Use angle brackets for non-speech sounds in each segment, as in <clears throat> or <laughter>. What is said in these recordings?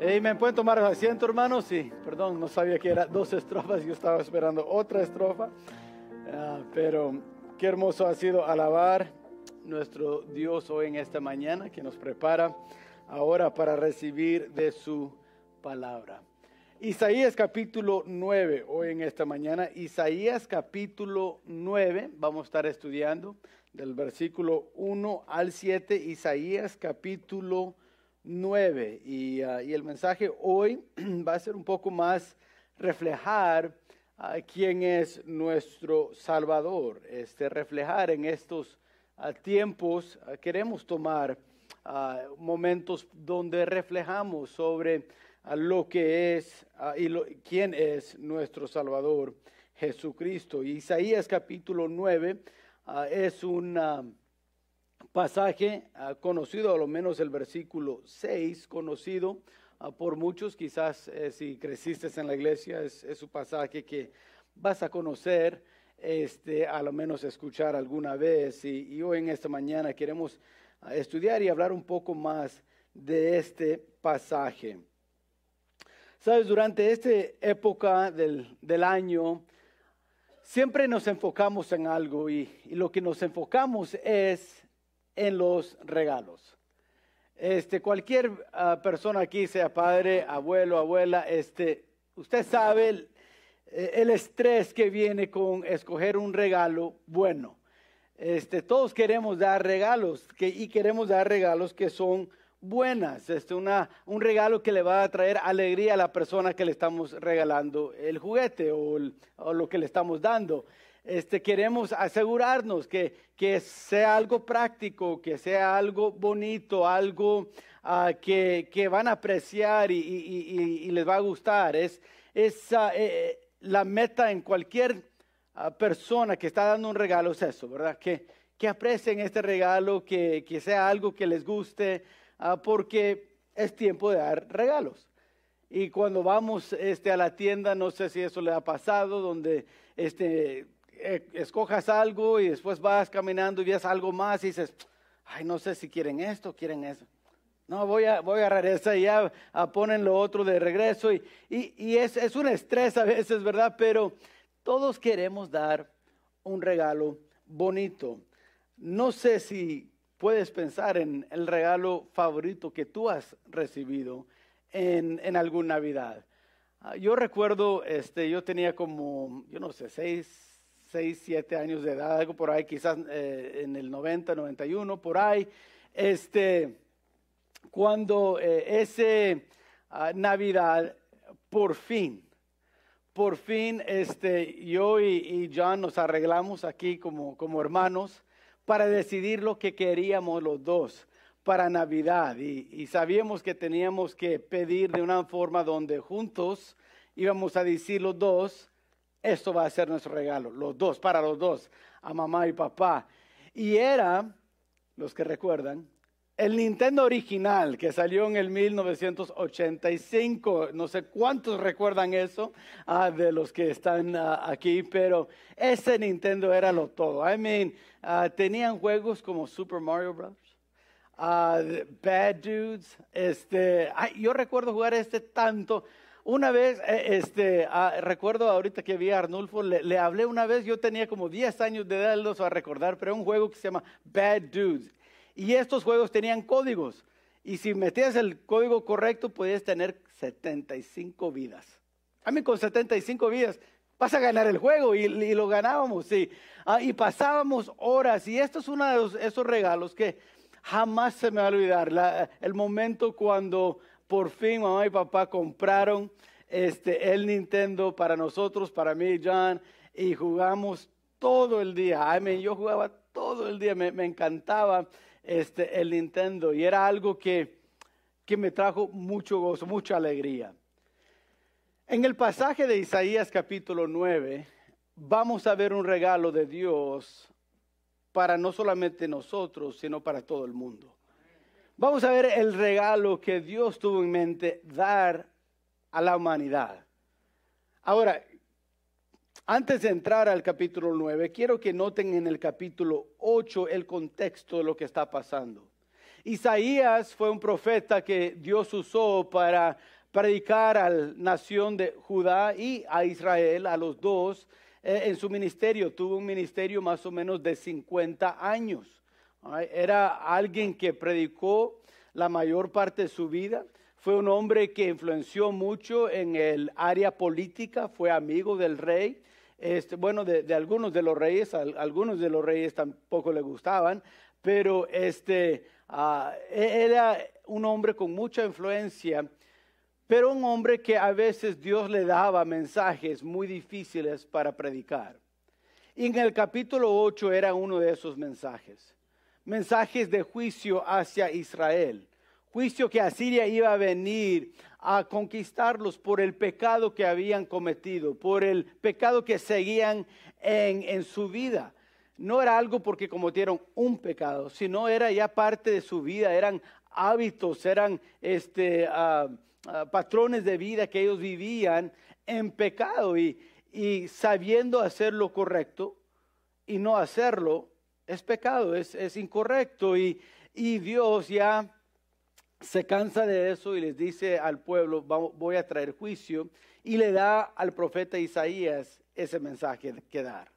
Hey, ¿Me pueden tomar asiento, hermanos? Sí, perdón, no sabía que era dos estrofas, yo estaba esperando otra estrofa. Ah, pero qué hermoso ha sido alabar nuestro Dios hoy en esta mañana que nos prepara ahora para recibir de su palabra. Isaías capítulo 9, hoy en esta mañana. Isaías capítulo 9, vamos a estar estudiando del versículo 1 al 7. Isaías capítulo 9. Y, ah, y, el mensaje hoy <clears throat> va a ser un poco más reflejar a quién es nuestro Salvador. Este, reflejar en estos ah, tiempos, ah, queremos tomar momentos donde reflejamos sobre lo que es y quién es nuestro Salvador, Jesucristo. Isaías capítulo 9 es una pasaje ah, conocido, a lo menos el versículo 6, conocido ah, por muchos, quizás eh, si creciste en la iglesia, es, es un pasaje que vas a conocer, este, a lo menos escuchar alguna vez. Y, hoy en esta mañana queremos ah, estudiar y hablar un poco más de este pasaje. Sabes, durante esta época del, del año, siempre nos enfocamos en algo y, y lo que nos enfocamos es en los regalos. Este, cualquier ah, persona aquí, sea padre, abuelo, abuela, este, usted sabe el, el, estrés que viene con escoger un regalo bueno. Este, todos queremos dar regalos que, y queremos dar regalos que son buenas. Este, una, un regalo que le va a traer alegría a la persona que le estamos regalando el juguete o lo que le estamos dando este, queremos asegurarnos que, que, sea algo práctico, que sea algo bonito, algo ah, que, que, van a apreciar y, les va a gustar. Es, es uh, eh, la meta en cualquier uh, persona que está dando un regalo, es eso, ¿verdad? Que, que aprecien este regalo, que, que, sea algo que les guste, porque es tiempo de dar regalos. Y cuando vamos este, a la tienda, no sé si eso le ha pasado, donde este, eh, escojas algo y después vas caminando y ves algo más y dices, ay, no sé si quieren esto, quieren eso. No, voy a, voy a esa y ya ponen lo otro de regreso. Y, y, es, es un estrés a veces, ¿verdad? Pero todos queremos dar un regalo bonito. No sé si puedes pensar en el regalo favorito que tú has recibido en, en alguna Navidad. Ah, yo recuerdo, este, yo tenía como, yo no sé, seis, 6, 7 años de edad, algo por ahí, quizás eh, en el 90, 91, por ahí, este, cuando eh, ese ah, Navidad, por fin, por fin, este, yo y, John nos arreglamos aquí como, como hermanos para decidir lo que queríamos los dos para Navidad. Y, y, sabíamos que teníamos que pedir de una forma donde juntos íbamos a decir los dos esto va a ser nuestro regalo, los dos, para los dos, a mamá y papá. Y era, los que recuerdan, el Nintendo original que salió en el 1985. No sé cuántos recuerdan eso ah, de los que están ah, aquí, pero ese Nintendo era lo todo. I mean, ah, tenían juegos como Super Mario Bros. Bad Dudes. Este, yo recuerdo jugar este tanto. Una vez, eh, este, ah, recuerdo ahorita que vi a Arnulfo, le, hablé una vez, yo tenía como 10 años de edad, los a recordar, pero un juego que se llama Bad Dudes. Y estos juegos tenían códigos. Y si metías el código correcto, podías tener 75 vidas. A mí con 75 vidas vas a ganar el juego y, lo ganábamos, sí. Ah, y pasábamos horas. Y esto es uno de esos regalos que jamás se me va a olvidar. el momento cuando por fin mamá y papá compraron este, el Nintendo para nosotros, para mí y John, y jugamos todo el día. I yo jugaba todo el día, me, encantaba este, el Nintendo y era algo que, que me trajo mucho gozo, mucha alegría. En el pasaje de Isaías capítulo 9, vamos a ver un regalo de Dios para no solamente nosotros, sino para todo el mundo. Vamos a ver el regalo que Dios tuvo en mente dar a la humanidad. Ahora, antes de entrar al capítulo 9, quiero que noten en el capítulo 8 el contexto de lo que está pasando. Isaías fue un profeta que Dios usó para predicar a la nación de Judá y a Israel, a los dos, eh, en su ministerio. Tuvo un ministerio más o menos de 50 años. Era alguien que predicó la mayor parte de su vida. Fue un hombre que influenció mucho en el área política, fue amigo del rey. Este, bueno, de, algunos de los reyes, algunos de los reyes tampoco le gustaban, pero este, ah, e, era un hombre con mucha influencia pero un hombre que a veces Dios le daba mensajes muy difíciles para predicar. Y en el capítulo 8 era uno de esos mensajes. Mensajes de juicio hacia Israel. Juicio que Asiria iba a venir a conquistarlos por el pecado que habían cometido, por el pecado que seguían en, su vida. No era algo porque cometieron un pecado, sino era ya parte de su vida, eran hábitos, eran este, ah, Ah, patrones de vida que ellos vivían en pecado y, sabiendo hacer lo correcto y no hacerlo es pecado, es, incorrecto y, Dios ya se cansa de eso y les dice al pueblo, voy a traer juicio y le da al profeta Isaías ese mensaje que dar.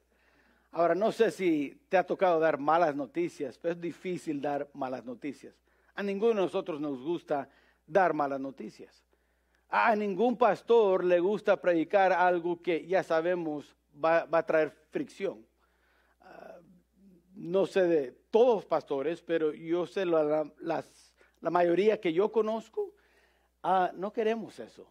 Ahora, no sé si te ha tocado dar malas noticias, pero es difícil dar malas noticias. A ninguno de nosotros nos gusta dar malas noticias. A ningún pastor le gusta predicar algo que ya sabemos va, a traer fricción. No sé de todos pastores, pero yo sé la, la mayoría que yo conozco, ah, no queremos eso.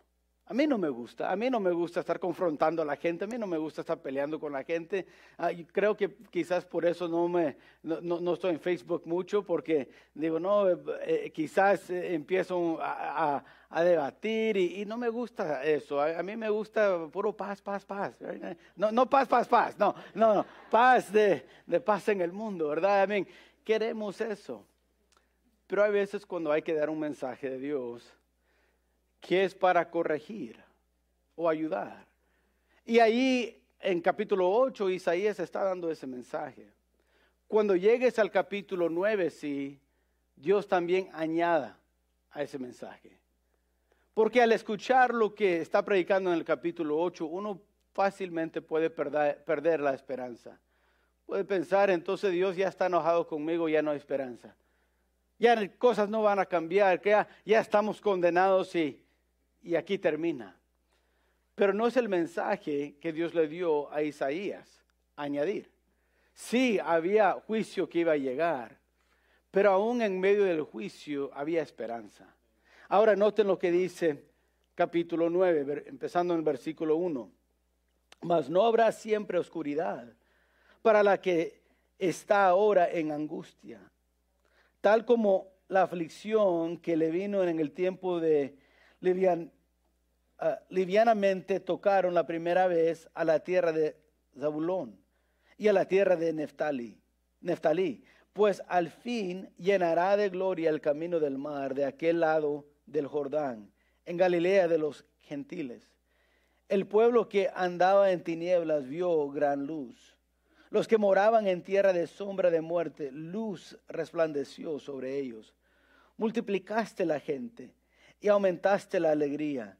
A mí no me gusta, a mí no me gusta estar confrontando a la gente, a mí no me gusta estar peleando con la gente. Ah, creo que quizás por eso no, me, no, estoy en Facebook mucho, porque digo, no, eh, eh, quizás eh, empiezo a, debatir y, no me gusta eso. A, mí me gusta puro paz, paz, paz. No, no paz, paz, paz, no, no, no, paz de, de paz en el mundo, ¿verdad? Amén. Queremos eso. Pero hay veces cuando hay que dar un mensaje de Dios que es para corregir o ayudar. Y ahí en capítulo 8 Isaías está dando ese mensaje. Cuando llegues al capítulo 9, sí, Dios también añada a ese mensaje. Porque al escuchar lo que está predicando en el capítulo 8, uno fácilmente puede perder, la esperanza. Puede pensar, entonces Dios ya está enojado conmigo, ya no hay esperanza. Ya cosas no van a cambiar, ya, ya estamos condenados y y aquí termina. Pero no es el mensaje que Dios le dio a Isaías, añadir. Sí, había juicio que iba a llegar, pero aún en medio del juicio había esperanza. Ahora noten lo que dice capítulo 9, empezando en el versículo 1. Mas no habrá siempre oscuridad para la que está ahora en angustia, tal como la aflicción que le vino en el tiempo de Ah, livianamente tocaron la primera vez a la tierra de Zabulón y a la tierra de Neftali, Neftalí, pues al fin llenará de gloria el camino del mar de aquel lado del Jordán, en Galilea de los gentiles. El pueblo que andaba en tinieblas vio gran luz. Los que moraban en tierra de sombra de muerte, luz resplandeció sobre ellos. Multiplicaste la gente y aumentaste la alegría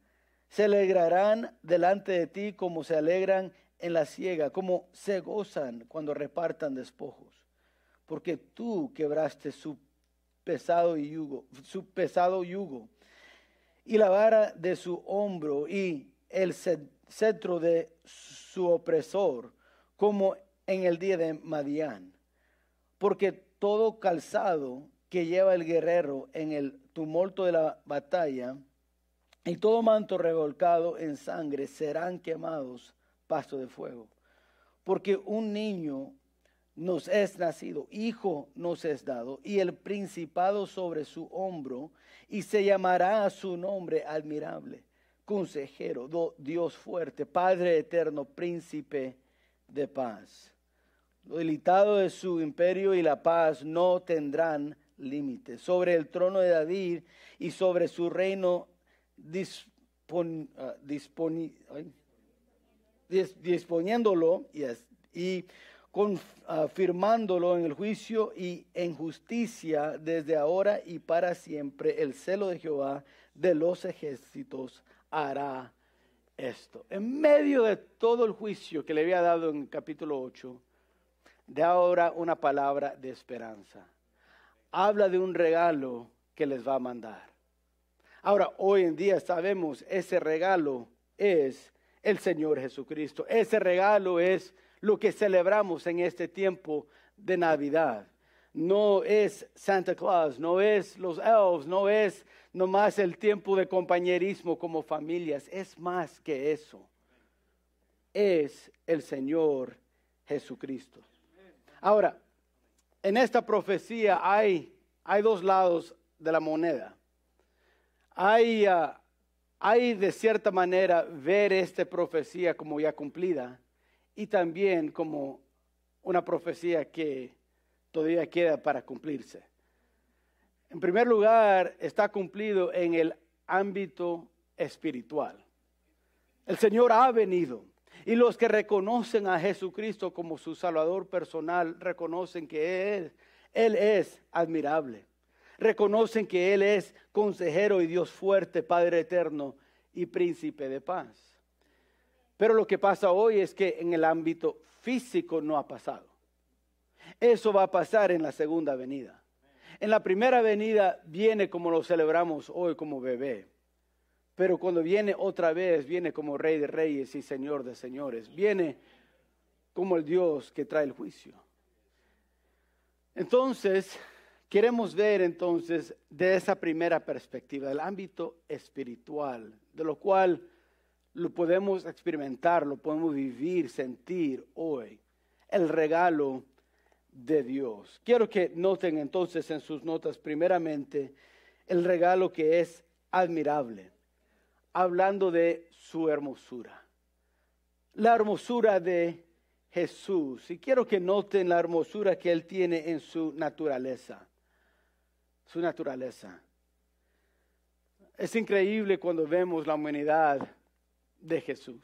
se alegrarán delante de ti como se alegran en la siega, como se gozan cuando repartan despojos. Porque tú quebraste su pesado yugo, su pesado yugo, y la vara de su hombro y el cetro de su opresor, como en el día de Madián. Porque todo calzado que lleva el guerrero en el tumulto de la batalla, y todo manto revolcado en sangre serán quemados pasto de fuego. Porque un niño nos es nacido, hijo nos es dado, y el principado sobre su hombro, y se llamará a su nombre admirable, consejero, Dios fuerte, Padre eterno, príncipe de paz. Lo delitado de su imperio y la paz no tendrán límite. Sobre el trono de David y sobre su reino disponiéndolo y confirmándolo en el juicio y en justicia desde ahora y para siempre. El celo de Jehová de los ejércitos hará esto. En medio de todo el juicio que le había dado en el capítulo 8, de ahora una palabra de esperanza. Habla de un regalo que les va a mandar. Ahora, hoy en día sabemos, ese regalo es el Señor Jesucristo. Ese regalo es lo que celebramos en este tiempo de Navidad. No es Santa Claus, no es los elves, no es nomás el tiempo de compañerismo como familias, es más que eso. Es el Señor Jesucristo. Ahora, en esta profecía hay, hay dos lados de la moneda. Hay, ah, hay de cierta manera ver esta profecía como ya cumplida y también como una profecía que todavía queda para cumplirse. En primer lugar, está cumplido en el ámbito espiritual. El Señor ha venido y los que reconocen a Jesucristo como su Salvador personal reconocen que Él es admirable. Reconocen que Él es consejero y Dios fuerte, Padre eterno y príncipe de paz. Pero lo que pasa hoy es que en el ámbito físico no ha pasado. Eso va a pasar en la segunda venida. En la primera venida viene como lo celebramos hoy como bebé. Pero cuando viene otra vez, viene como rey de reyes y señor de señores. Viene como el Dios que trae el juicio. Entonces, queremos ver entonces de esa primera perspectiva, del ámbito espiritual, de lo cual lo podemos experimentar, lo podemos vivir, sentir hoy. El regalo de Dios. Quiero que noten entonces en sus notas primeramente el regalo que es admirable, hablando de su hermosura. La hermosura de Jesús. Y quiero que noten la hermosura que Él tiene en su naturaleza. Su naturaleza. Es increíble cuando vemos la humanidad de Jesús.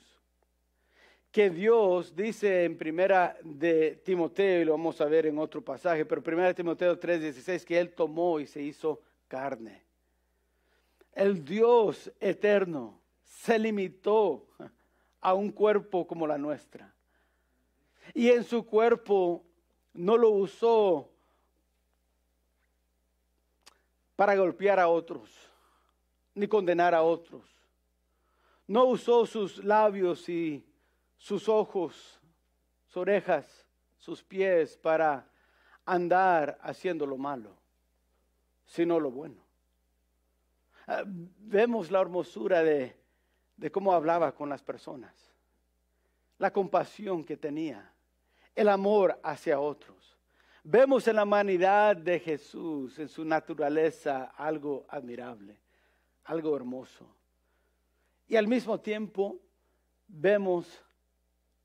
Que Dios dice en primera de Timoteo, y lo vamos a ver en otro pasaje, pero primera de Timoteo 3:16, que Él tomó y se hizo carne. El Dios eterno se limitó a un cuerpo como la nuestra. Y en su cuerpo no lo usó para golpear a otros, ni condenar a otros no usó sus labios y sus ojos, sus orejas, sus pies para andar haciendo lo malo, sino lo bueno. Ah, vemos la hermosura de, de cómo hablaba con las personas, la compasión que tenía, el amor hacia otros. Vemos en la humanidad de Jesús, en su naturaleza, algo admirable, algo hermoso. Y al mismo tiempo vemos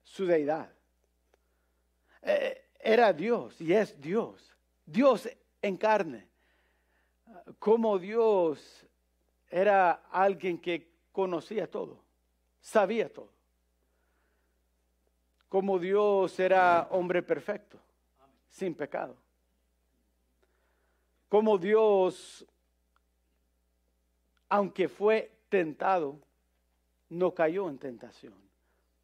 su deidad. Eh, era Dios y es Dios. Dios en carne. Como Dios era alguien que conocía todo, sabía todo. Como Dios era hombre perfecto, sin pecado. Como Dios, aunque fue tentado, no cayó en tentación,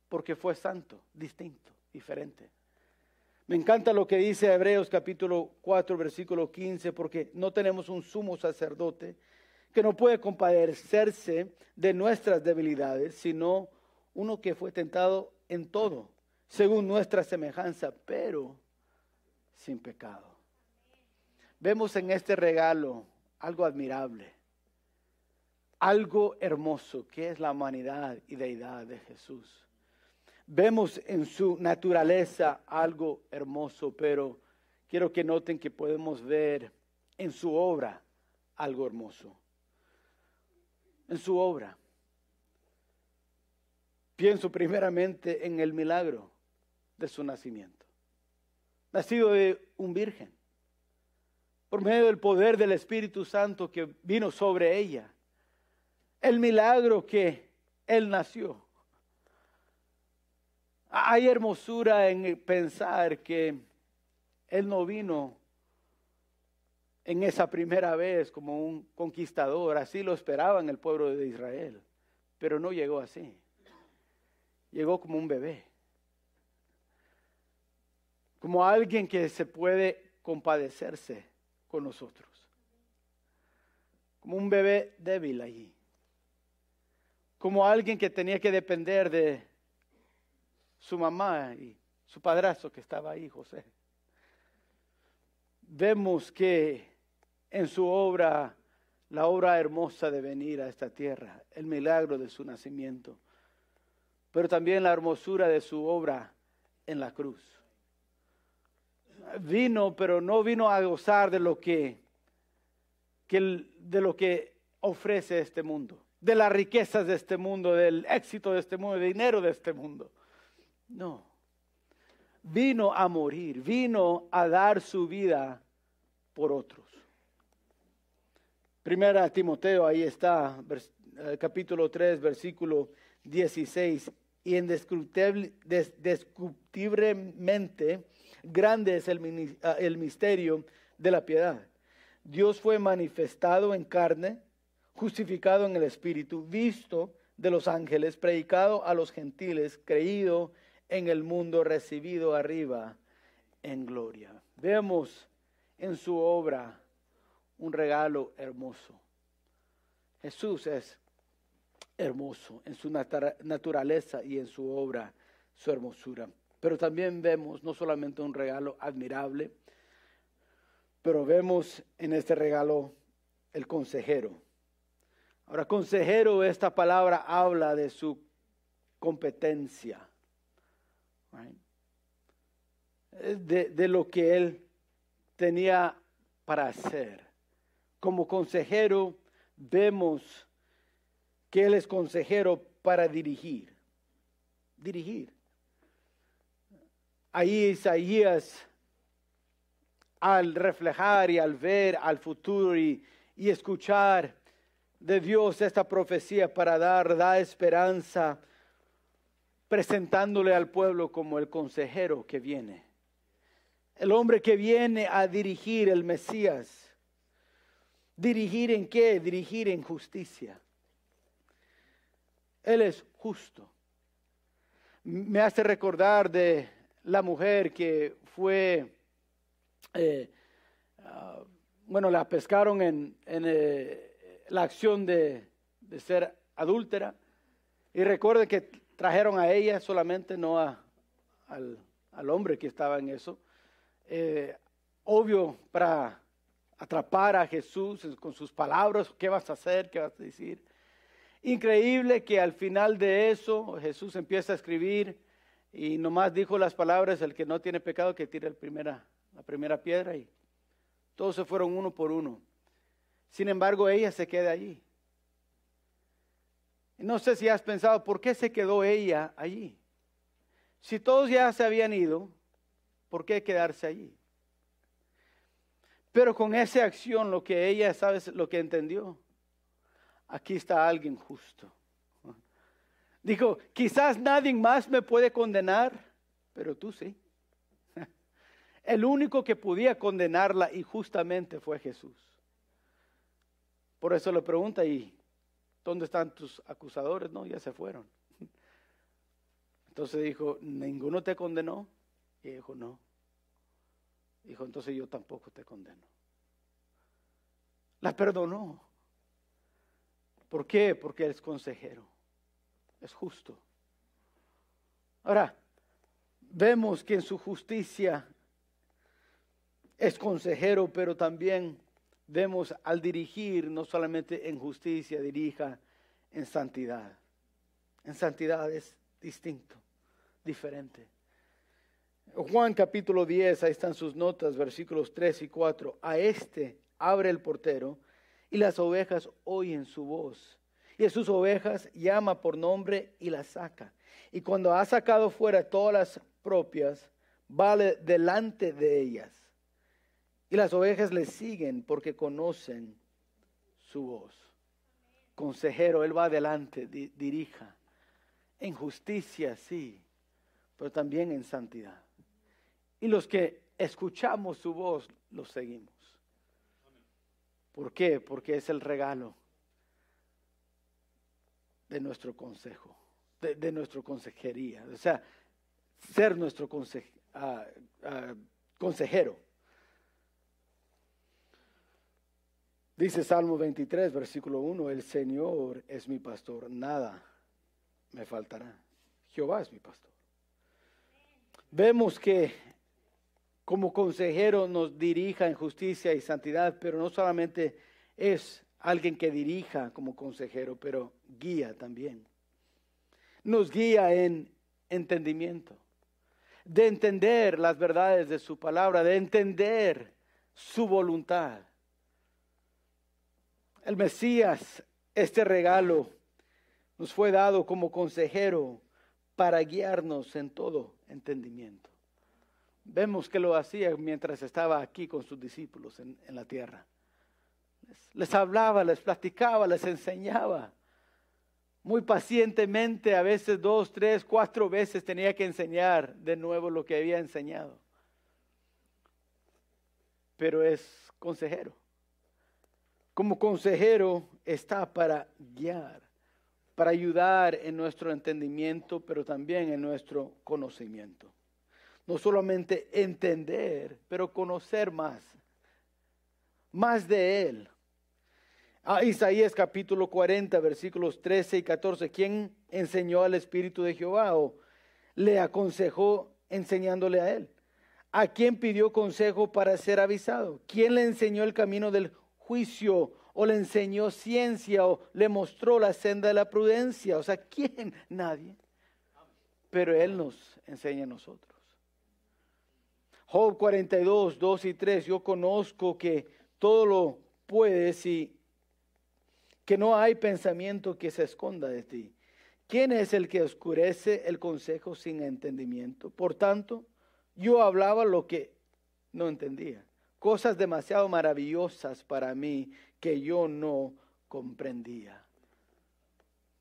porque fue santo, distinto, diferente. Me encanta lo que dice Hebreos capítulo 4, versículo 15, porque no tenemos un sumo sacerdote que no puede compadecerse de nuestras debilidades, sino uno que fue tentado en todo, según nuestra semejanza, pero sin pecado. Vemos en este regalo algo admirable algo hermoso que es la humanidad y deidad de Jesús. Vemos en su naturaleza algo hermoso, pero quiero que noten que podemos ver en su obra algo hermoso. En su obra. Pienso primeramente en el milagro de su nacimiento. Nacido de un virgen. Por medio del poder del Espíritu Santo que vino sobre ella el milagro que Él nació. Hay hermosura en pensar que Él no vino en esa primera vez como un conquistador, así lo esperaban el pueblo de Israel, pero no llegó así. Llegó como un bebé, como alguien que se puede compadecerse con nosotros, como un bebé débil allí, como alguien que tenía que depender de su mamá y su padrastro que estaba ahí, José. Vemos que en su obra, la obra hermosa de venir a esta tierra, el milagro de su nacimiento, pero también la hermosura de su obra en la cruz. Vino, pero no vino a gozar de lo que, de lo que ofrece este mundo, de las riquezas de este mundo, del éxito de este mundo, del dinero de este mundo no. Vino a morir, vino a dar su vida por otros. Primera Timoteo, ahí está, eh, capítulo 3, versículo 16. Y indiscutiblemente grande es el, ah, el misterio de la piedad. Dios fue manifestado en carne, justificado en el Espíritu, visto de los ángeles, predicado a los gentiles, creído en el mundo, recibido arriba en gloria. Vemos en su obra un regalo hermoso. Jesús es hermoso en su naturaleza y en su obra, su hermosura. Pero también vemos no solamente un regalo admirable, pero vemos en este regalo el consejero. Ahora, consejero, esta palabra habla de su competencia de, lo que él tenía para hacer. Como consejero vemos que él es consejero para dirigir. Dirigir. Ahí Isaías, al reflejar y al ver al futuro y, y escuchar de Dios esta profecía para dar, da esperanza presentándole al pueblo como el consejero que viene. El hombre que viene a dirigir el Mesías. ¿Dirigir en qué? Dirigir en justicia. Él es justo. Me hace recordar de la mujer que fue, eh, ah, bueno, la pescaron en, eh, la acción de, de ser adúltera. Y recuerde que trajeron a ella solamente, no a, al, hombre que estaba en eso. Eh, obvio, para atrapar a Jesús con sus palabras, ¿qué vas a hacer? ¿Qué vas a decir? Increíble que al final de eso Jesús empieza a escribir y nomás dijo las palabras, el que no tiene pecado que tire primera, la primera piedra y todos se fueron uno por uno. Sin embargo, ella se queda allí. No sé si has pensado por qué se quedó ella allí. Si todos ya se habían ido, ¿por qué quedarse allí? Pero con esa acción, lo que ella, ¿sabes lo que entendió? Aquí está alguien justo. Dijo, quizás nadie más me puede condenar, pero tú sí. <laughs> El único que podía condenarla injustamente fue Jesús. Por eso le pregunta, ¿y ¿dónde están tus acusadores? No, ya se fueron. <laughs> Entonces dijo, ¿ninguno te condenó? Y dijo, no. Dijo, entonces yo tampoco te condeno. La perdonó. ¿Por qué? Porque es consejero. Es justo. Ahora, vemos que en su justicia es consejero, pero también vemos al dirigir no solamente en justicia, dirija en santidad. En santidad es distinto, diferente. Juan capítulo 10, ahí están sus notas, versículos 3 y 4. A este abre el portero y las ovejas oyen su voz. Y sus ovejas llama por nombre y las saca. Y cuando ha sacado fuera todas las propias, vale delante de ellas y las ovejas le siguen porque conocen su voz. Consejero, Él va adelante, dirija. En justicia, sí, pero también en santidad. Y los que escuchamos su voz, los seguimos. ¿Por qué? Porque es el regalo de nuestro consejo, de, nuestra consejería. O sea, ser nuestro ah, ah, consejero. Dice Salmo 23, versículo 1, el Señor es mi pastor, nada me faltará. Jehová es mi pastor. Vemos que como consejero nos dirija en justicia y santidad, pero no solamente es alguien que dirija como consejero, pero guía también. Nos guía en entendimiento, de entender las verdades de su palabra, de entender su voluntad. El Mesías, este regalo, nos fue dado como consejero para guiarnos en todo entendimiento. Vemos que lo hacía mientras estaba aquí con sus discípulos en, la tierra. Les, hablaba, les platicaba, les enseñaba. Muy pacientemente, a veces dos, tres, cuatro veces tenía que enseñar de nuevo lo que había enseñado. Pero es consejero. Como consejero está para guiar, para ayudar en nuestro entendimiento, pero también en nuestro conocimiento. No solamente entender, pero conocer más, más de Él. A Isaías capítulo 40, versículos 13 y 14. ¿Quién enseñó al Espíritu de Jehová o le aconsejó enseñándole a Él? ¿A quién pidió consejo para ser avisado? ¿Quién le enseñó el camino del juicio o le enseñó ciencia o le mostró la senda de la prudencia. O sea, ¿quién? <laughs> Nadie. Pero Él nos enseña a nosotros. Job 42, 2 y 3, yo conozco que todo lo puedes y que no hay pensamiento que se esconda de ti. ¿Quién es el que oscurece el consejo sin entendimiento? Por tanto, yo hablaba lo que no entendía, cosas demasiado maravillosas para mí que yo no comprendía.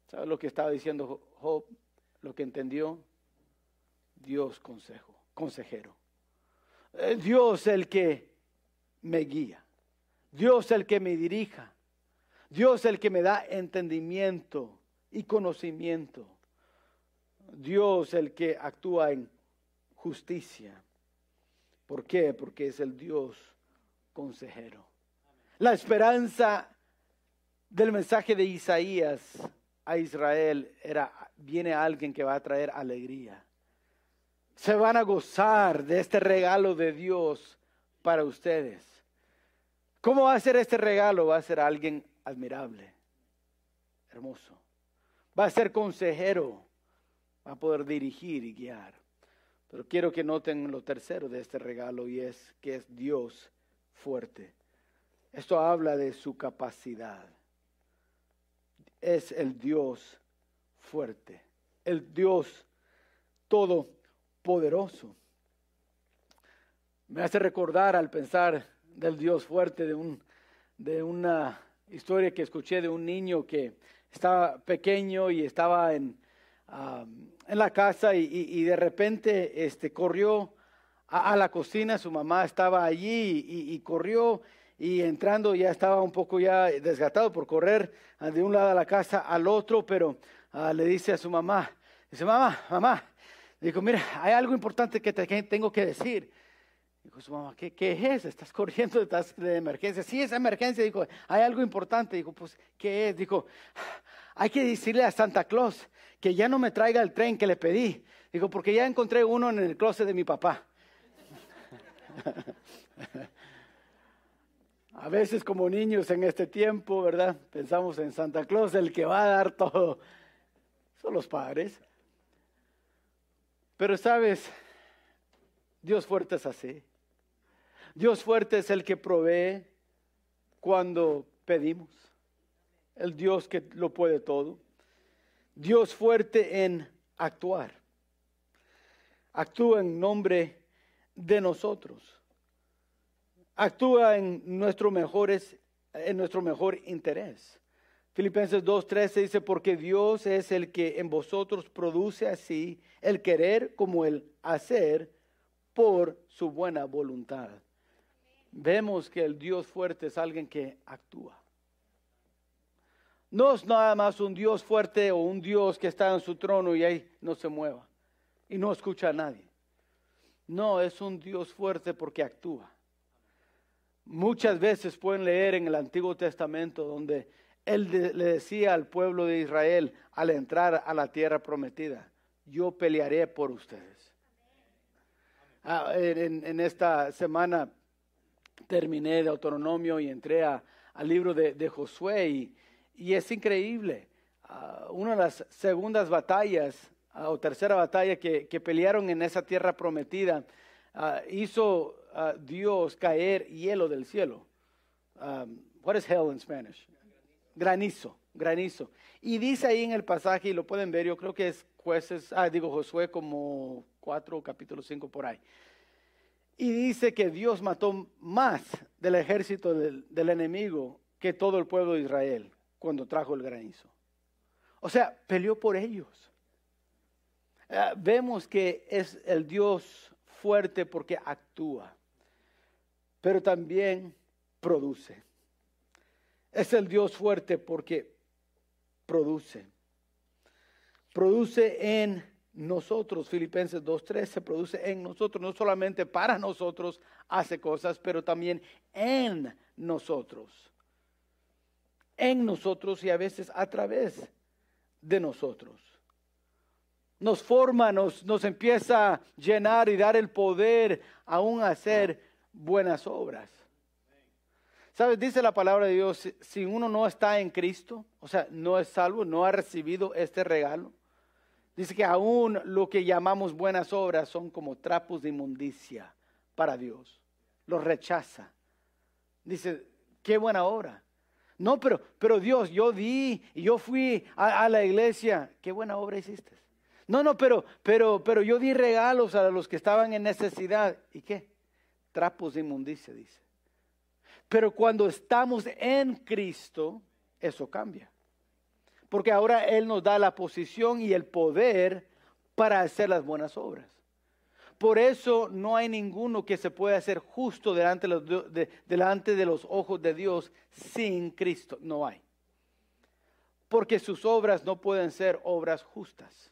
¿Sabes lo que estaba diciendo Job? Lo que entendió Dios consejo, consejero. Eh, Dios el que me guía. Dios el que me dirija. Dios el que me da entendimiento y conocimiento. Dios el que actúa en justicia. ¿Por qué? Porque es el Dios consejero. La esperanza del mensaje de Isaías a Israel era, viene alguien que va a traer alegría. Se van a gozar de este regalo de Dios para ustedes. ¿Cómo va a ser este regalo? Va a ser alguien admirable, hermoso. Va a ser consejero, va a poder dirigir y guiar. Pero quiero que noten lo tercero de este regalo y es que es Dios fuerte. Esto habla de su capacidad. Es el Dios fuerte, el Dios todopoderoso. Me hace recordar al pensar del Dios fuerte de, un, de una historia que escuché de un niño que estaba pequeño y estaba en, en la casa y, de repente este, corrió a, la cocina, su mamá estaba allí y corrió y entrando ya estaba un poco ya desgatado por correr de un lado de la casa al otro, pero ah, le dice a su mamá, dice, mamá, mamá, dijo, mira, hay algo importante que, te, tengo que decir. Dijo su mamá, ¿qué, ¿qué, es? ¿Estás corriendo? ¿Estás de emergencia? Sí, es emergencia. Dijo, hay algo importante. Dijo, pues, ¿qué es? Dijo, hay que decirle a Santa Claus que ya no me traiga el tren que le pedí. Dijo, porque ya encontré uno en el closet de mi papá. <laughs> A veces como niños en este tiempo, ¿verdad? Pensamos en Santa Claus, el que va a dar todo. Son los padres. Pero sabes, Dios fuerte es así. Dios fuerte es el que provee cuando pedimos. El Dios que lo puede todo. Dios fuerte en actuar. Actúa en nombre de nosotros actúa en nuestro, mejores, en nuestro mejor interés. Filipenses 2.13 dice, porque Dios es el que en vosotros produce así el querer como el hacer por su buena voluntad. Vemos que el Dios fuerte es alguien que actúa. No es nada más un Dios fuerte o un Dios que está en su trono y ahí no se mueva y no escucha a nadie. No, es un Dios fuerte porque actúa. Muchas veces pueden leer en el Antiguo Testamento donde Él le decía al pueblo de Israel al entrar a la tierra prometida, yo pelearé por ustedes. Ah, en, esta semana terminé de autonomio y entré al libro de, Josué y, es increíble. Ah, una de las segundas batallas ah, o tercera batalla que, pelearon en esa tierra prometida hizo Dios caer hielo del cielo. Um, what is hell in Spanish? Granizo, granizo. Y dice ahí en el pasaje, y lo pueden ver, yo creo que es jueces, ah, digo Josué como 4, capítulo 5 por ahí. Y dice que Dios mató más del ejército del, enemigo que todo el pueblo de Israel cuando trajo el granizo. O sea, peleó por ellos. Ah, vemos que es el Dios fuerte porque actúa pero también produce. Es el Dios fuerte porque produce. Produce en nosotros, Filipenses 2.3, se produce en nosotros, no solamente para nosotros hace cosas, pero también en nosotros. En nosotros y a veces a través de nosotros. Nos forma, nos, nos empieza a llenar y dar el poder aún a hacer buenas obras. ¿Sabes? Dice la palabra de Dios, si uno no está en Cristo, o sea, no es salvo, no ha recibido este regalo, dice que aún lo que llamamos buenas obras son como trapos de inmundicia para Dios. Los rechaza. Dice, qué buena obra. No, pero, pero Dios, yo di y yo fui a, a, la iglesia. Qué buena obra hiciste. No, no, pero, pero, pero yo di regalos a los que estaban en necesidad. ¿Y qué? trapos de inmundicia, dice. Pero cuando estamos en Cristo, eso cambia. Porque ahora Él nos da la posición y el poder para hacer las buenas obras. Por eso no hay ninguno que se pueda hacer justo delante de, los, ojos de Dios sin Cristo. No hay. Porque sus obras no pueden ser obras justas.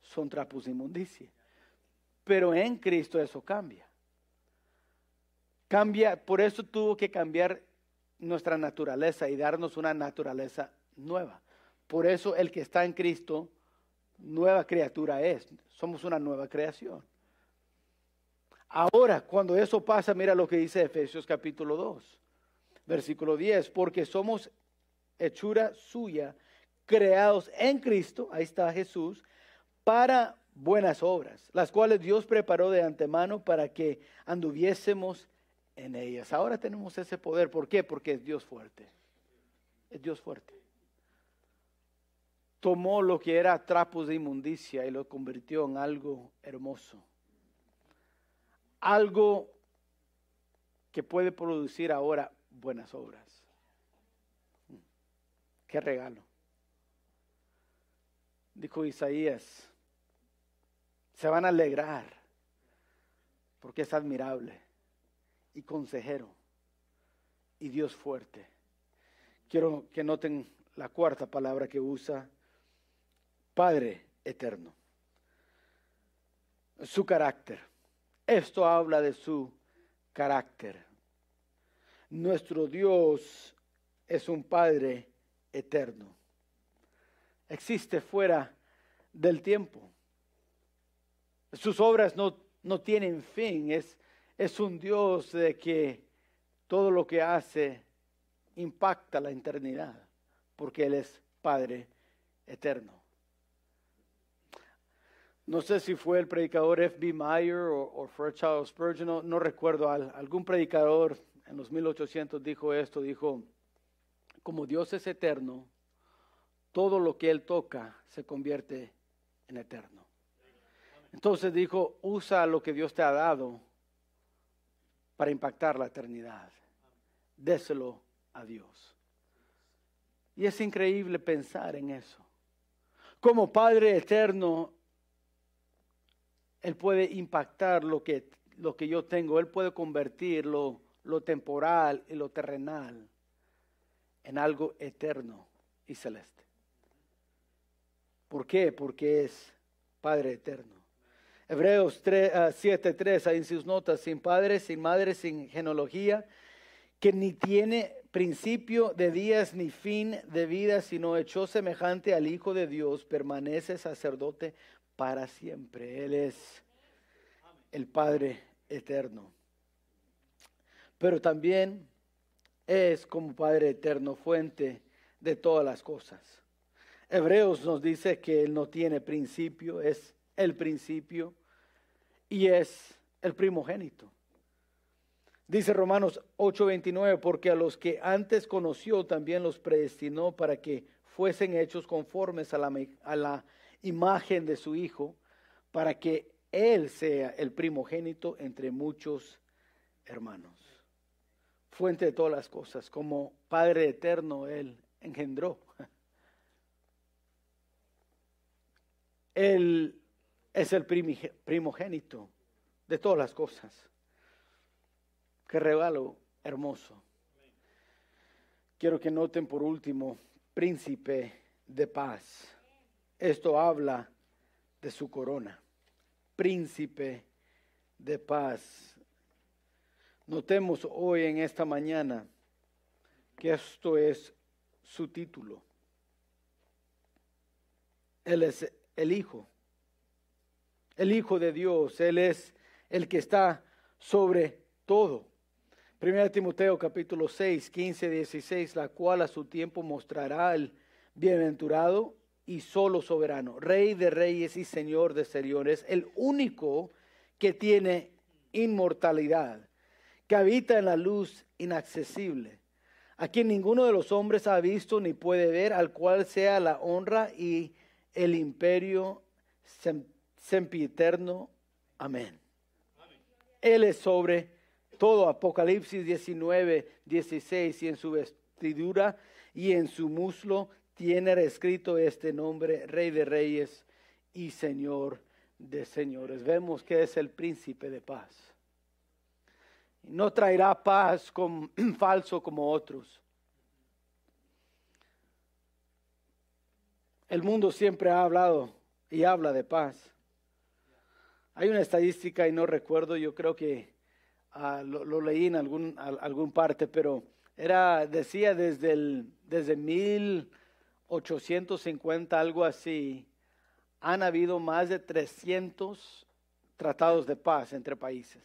Son trapos de inmundicia. Pero en Cristo eso cambia. Cambia, por eso tuvo que cambiar nuestra naturaleza y darnos una naturaleza nueva. Por eso el que está en Cristo, nueva criatura es. Somos una nueva creación. Ahora, cuando eso pasa, mira lo que dice Efesios capítulo 2, versículo 10, porque somos hechura suya, creados en Cristo, ahí está Jesús, para buenas obras, las cuales Dios preparó de antemano para que anduviésemos en ellas. Ahora tenemos ese poder. ¿Por qué? Porque es Dios fuerte. Es Dios fuerte. Tomó lo que era trapos de inmundicia y lo convirtió en algo hermoso. Algo que puede producir ahora buenas obras. Qué regalo. Dijo Isaías, se van a alegrar porque es admirable y consejero y Dios fuerte. Quiero que noten la cuarta palabra que usa, Padre eterno. Su carácter. Esto habla de su carácter. Nuestro Dios es un Padre eterno. Existe fuera del tiempo. Sus obras no, no tienen fin. Es, es un Dios de que todo lo que hace impacta la eternidad, porque Él es Padre eterno. No sé si fue el predicador F.B. Meyer o, fue Charles Spurgeon, no, recuerdo, algún predicador en los 1800 dijo esto, dijo, como Dios es eterno, todo lo que Él toca se convierte en eterno. Entonces dijo, usa lo que Dios te ha dado para impactar la eternidad. Déselo a Dios. Y es increíble pensar en eso. Como Padre eterno, Él puede impactar lo que, lo que yo tengo. Él puede convertir lo, lo temporal y lo terrenal en algo eterno y celeste. ¿Por qué? Porque es Padre eterno. Hebreos 7.3, ahí en sus notas, sin padre, sin madre, sin genealogía, que ni tiene principio de días ni fin de vida, sino hecho semejante al Hijo de Dios, permanece sacerdote para siempre. Él es el Padre eterno. Pero también es como Padre eterno, fuente de todas las cosas. Hebreos nos dice que Él no tiene principio, es el principio y es el primogénito. Dice Romanos 8:29, porque a los que antes conoció también los predestinó para que fuesen hechos conformes a la, a la imagen de su Hijo, para que Él sea el primogénito entre muchos hermanos. Fuente de todas las cosas, como Padre eterno Él engendró. Él es el primogénito de todas las cosas. Qué regalo hermoso. Quiero que noten por último, príncipe de paz. Esto habla de su corona. Príncipe de paz. Notemos hoy en esta mañana que esto es su título. Él es el Hijo el Hijo de Dios. Él es el que está sobre todo. 1 Timoteo capítulo 6, 15, 16, la cual a su tiempo mostrará al bienaventurado y solo soberano, Rey de reyes y Señor de señores, el único que tiene inmortalidad, que habita en la luz inaccesible, a quien ninguno de los hombres ha visto ni puede ver, al cual sea la honra y el imperio sempiterno. Amén. Él es sobre todo. Apocalipsis 19, 16. Y en su vestidura y en su muslo tiene escrito este nombre, Rey de Reyes y Señor de Señores. Vemos que es el príncipe de paz. No traerá paz <clears throat> falso como otros. El mundo siempre ha hablado y habla de paz. Hay una estadística y no recuerdo, yo creo que ah, lo, leí en algún, algún parte, pero era, decía desde, el, desde 1850, algo así, han habido más de 300 tratados de paz entre países,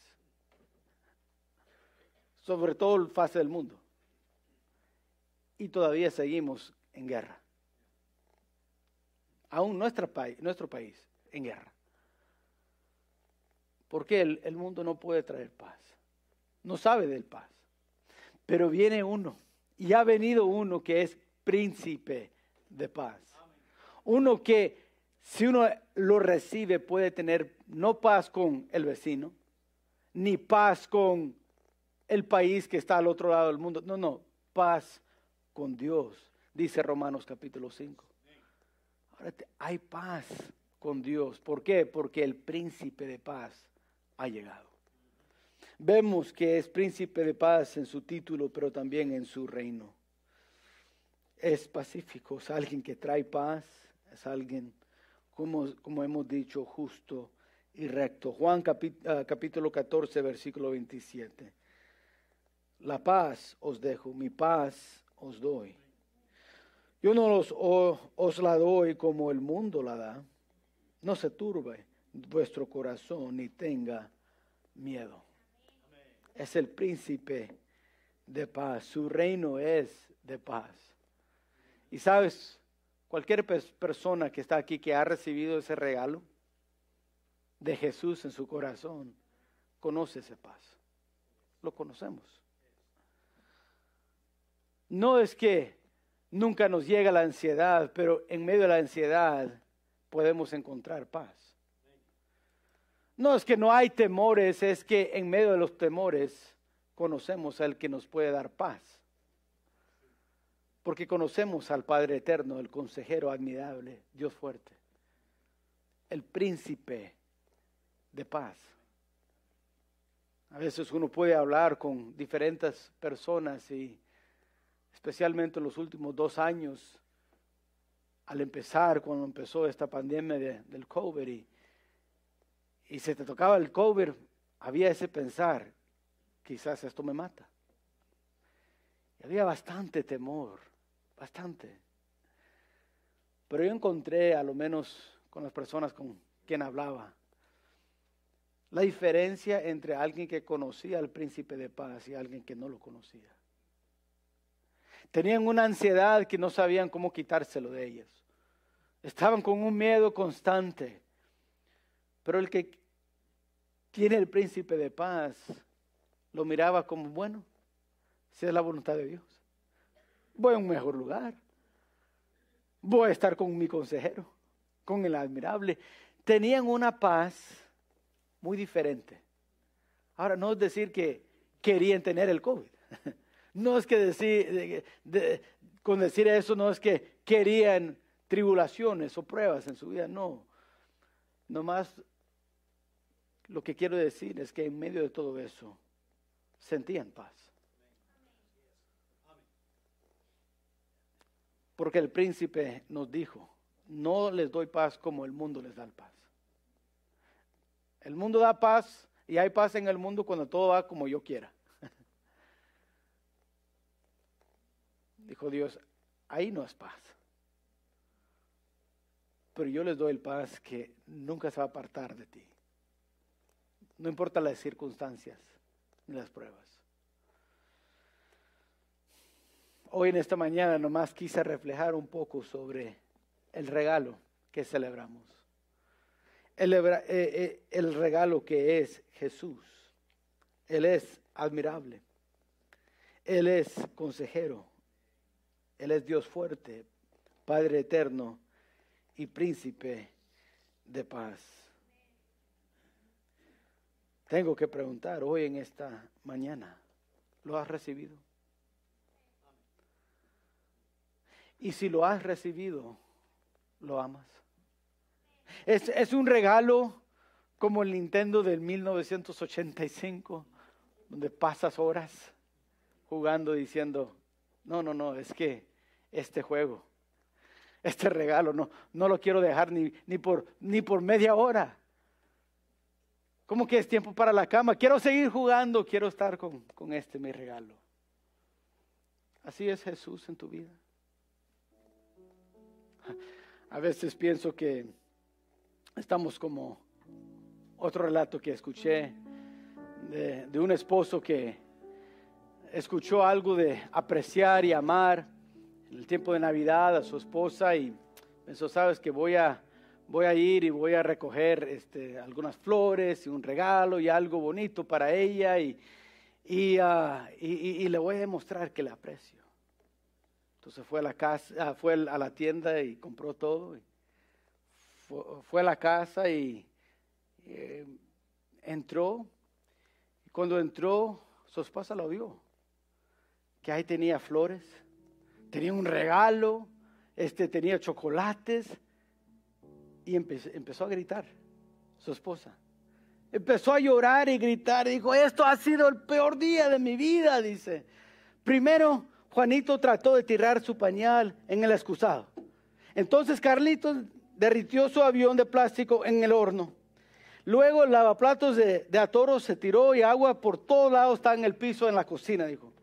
sobre todo el fase del mundo. Y todavía seguimos en guerra. Aún nuestro país, nuestro país en guerra. Porque el mundo no puede traer paz. No sabe del paz. Pero viene uno. Y ha venido uno que es príncipe de paz. Uno que si uno lo recibe puede tener no paz con el vecino, ni paz con el país que está al otro lado del mundo. No, no, paz con Dios, dice Romanos capítulo 5. Ahora hay paz con Dios. ¿Por qué? Porque el príncipe de paz ha llegado. Vemos que es príncipe de paz en su título, pero también en su reino. Es pacífico, es alguien que trae paz, es alguien, como, como hemos dicho, justo y recto. Juan ah, capítulo 14, versículo 27. La paz os dejo, mi paz os doy. Yo no os, os la doy como el mundo la da. No se turbe vuestro corazón ni tenga miedo. Es el príncipe de paz. Su reino es de paz. Y sabes, cualquier persona que está aquí que ha recibido ese regalo de Jesús en su corazón, conoce esa paz. Lo conocemos. No es que nunca nos llega la ansiedad, pero en medio de la ansiedad podemos encontrar paz. No es que no hay temores, es que en medio de los temores conocemos al que nos puede dar paz. Porque conocemos al Padre Eterno, el consejero admirable, Dios fuerte, el príncipe de paz. A veces uno puede hablar con diferentes personas y especialmente en los últimos dos años, al empezar, cuando empezó esta pandemia del COVID y, se te tocaba el COVID, había ese pensar, quizás esto me mata. Había bastante temor, bastante. Pero yo encontré, a lo menos con las personas con quien hablaba, la diferencia entre alguien que conocía al príncipe de paz y alguien que no lo conocía. Tenían una ansiedad que no sabían cómo quitárselo de ellos. Estaban con un miedo constante. Pero el que tiene el príncipe de paz lo miraba como, bueno, si es la voluntad de Dios, voy a un mejor lugar. Voy a estar con mi consejero, con el admirable. Tenían una paz muy diferente. Ahora, no es decir que querían tener el COVID. <laughs> No es que decir, con decir eso, no es que querían tribulaciones o pruebas en su vida, no. Nomás lo que quiero decir es que en medio de todo eso sentían paz. Porque el príncipe nos dijo, no les doy paz como el mundo les da paz. El mundo da paz y hay paz en el mundo cuando todo va como yo quiera. <laughs> Dijo Dios, ahí no es paz. Pero yo les doy el paz que nunca se va a apartar de ti. No importa las circunstancias ni las pruebas. Hoy en esta mañana nomás quise reflejar un poco sobre el regalo que celebramos. Eh, eh, el, regalo que es Jesús. Él es admirable. Él es consejero. Él es Dios fuerte, Padre eterno y príncipe de paz. Tengo que preguntar hoy en esta mañana, ¿lo has recibido? Y si lo has recibido, ¿lo amas? Es, un regalo como el Nintendo del 1985, donde pasas horas jugando diciendo, no, no, no, es que este juego, este regalo, no, no lo quiero dejar ni, ni, por, ni por media hora. ¿Cómo que es tiempo para la cama? Quiero seguir jugando, quiero estar con, con este mi regalo. Así es Jesús en tu vida. A veces pienso que Estamos como otro relato que escuché de, un esposo que escuchó algo de apreciar y amar en el tiempo de Navidad a su esposa y pensó, sabes que voy a, voy a ir y voy a recoger este, algunas flores y un regalo y algo bonito para ella y, y, ah, le voy a demostrar que le aprecio. Entonces fue a la casa, ah, fue a la tienda y compró todo fue a la casa y eh, entró. Y cuando entró, su esposa lo vio. Que ahí tenía flores, tenía un regalo, este, tenía chocolates. Y empezó, a gritar, su esposa. Empezó a llorar y gritar y dijo, esto ha sido el peor día de mi vida, dice. Primero, Juanito trató de tirar su pañal en el excusado. Entonces Carlitos derritió su avión de plástico en el horno. Luego el lavaplatos de, de Atoro se tiró y agua por todos lados está en el piso en la cocina, dijo.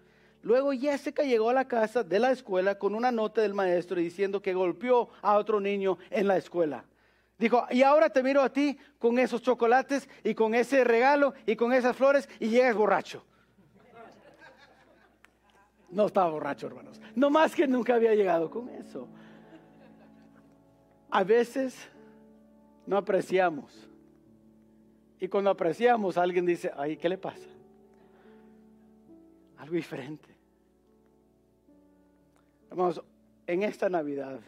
Luego Jessica llegó a la casa de la escuela con una nota del maestro diciendo que golpeó a otro niño en la escuela. Dijo, y ahora te miro a ti con esos chocolates y con ese regalo y con esas flores y llegas borracho. No estaba borracho, hermanos. No más que nunca había llegado con eso. A veces no apreciamos. Y cuando apreciamos, alguien dice, ay, ¿qué le pasa? Algo diferente. Vamos, en esta Navidad,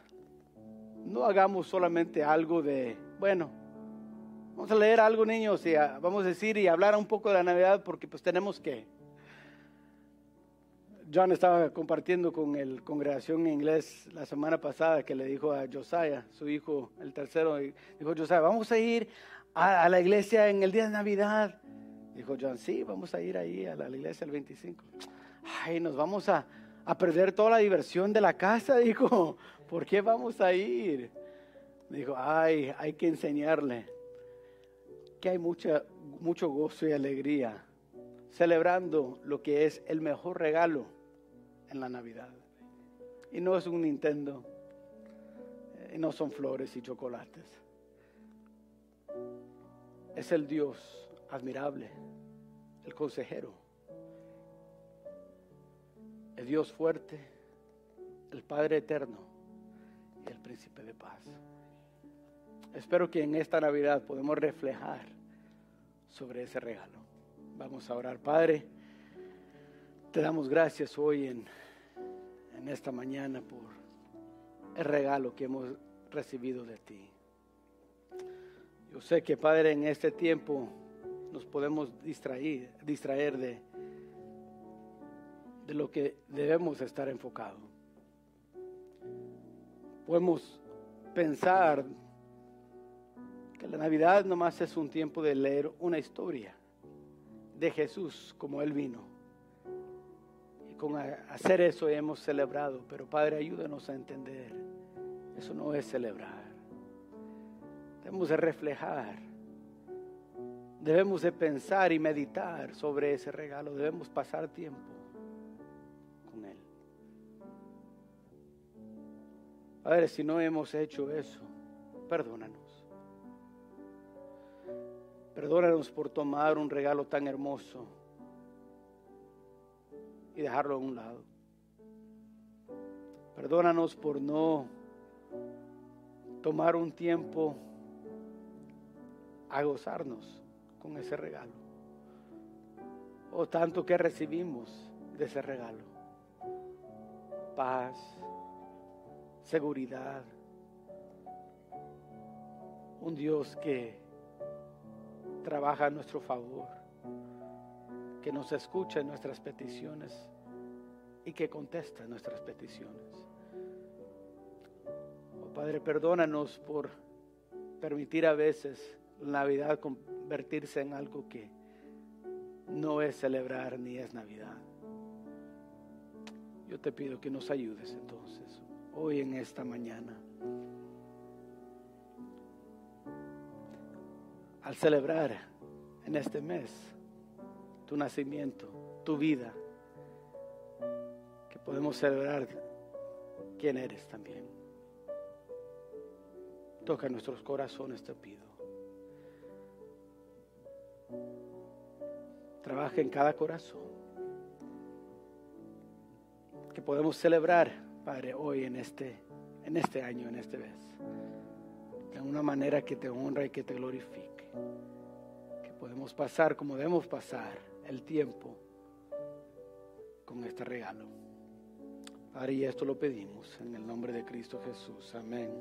no hagamos solamente algo de, bueno, vamos a leer algo, niños, y vamos a decir y hablar un poco de la Navidad porque pues tenemos que. John estaba compartiendo con el congregación en inglés la semana pasada que le dijo a Josiah, su hijo, el tercero, dijo Josiah, vamos a ir a, la iglesia en el día de Navidad. Dijo John, sí, vamos a ir ahí a la, iglesia el 25. Ay, nos vamos a, a perder toda la diversión de la casa, <laughs> dijo. ¿Por qué vamos a ir? Dijo, ay, hay que enseñarle que hay mucha, mucho gozo y alegría celebrando lo que es el mejor regalo en la Navidad. Y no es un Nintendo, eh, y no son flores y chocolates. Es el Dios admirable, el consejero, el Dios fuerte, el Padre eterno y el príncipe de paz. Espero que en esta Navidad podamos reflejar sobre ese regalo. Vamos a orar, Padre. Te damos gracias hoy en, en esta mañana por el regalo que hemos recibido de ti. Yo sé que, Padre, en este tiempo nos podemos distraer, distraer de, de lo que debemos estar enfocados. Podemos pensar que la Navidad nomás es un tiempo de leer una historia de Jesús como Él vino. Con hacer eso hemos celebrado, pero Padre, ayúdanos a entender. Eso no es celebrar. Debemos de reflejar. Debemos de pensar y meditar sobre ese regalo. Debemos pasar tiempo con Él. Padre, si no hemos hecho eso, perdónanos. Perdónanos por tomar un regalo tan hermoso y dejarlo a un lado. Perdónanos por no tomar un tiempo a gozarnos con ese regalo. O tanto que recibimos de ese regalo. Paz, seguridad. Un Dios que trabaja a nuestro favor, que nos escucha en nuestras peticiones y que contesta nuestras peticiones. Oh Padre, perdónanos por permitir a veces Navidad convertirse en algo que no es celebrar ni es Navidad. Yo te pido que nos ayudes entonces, hoy en esta mañana. al celebrar en este mes tu nacimiento, tu vida, que podemos celebrar quién eres también. Toca nuestros corazones, te pido. Trabaja en cada corazón. Que podemos celebrar, Padre, hoy en este, en este año, en este mes. De una manera que te honra y que te glorifique que podemos pasar como debemos pasar el tiempo con este regalo. Padre, y esto lo pedimos en el nombre de Cristo Jesús. Amén.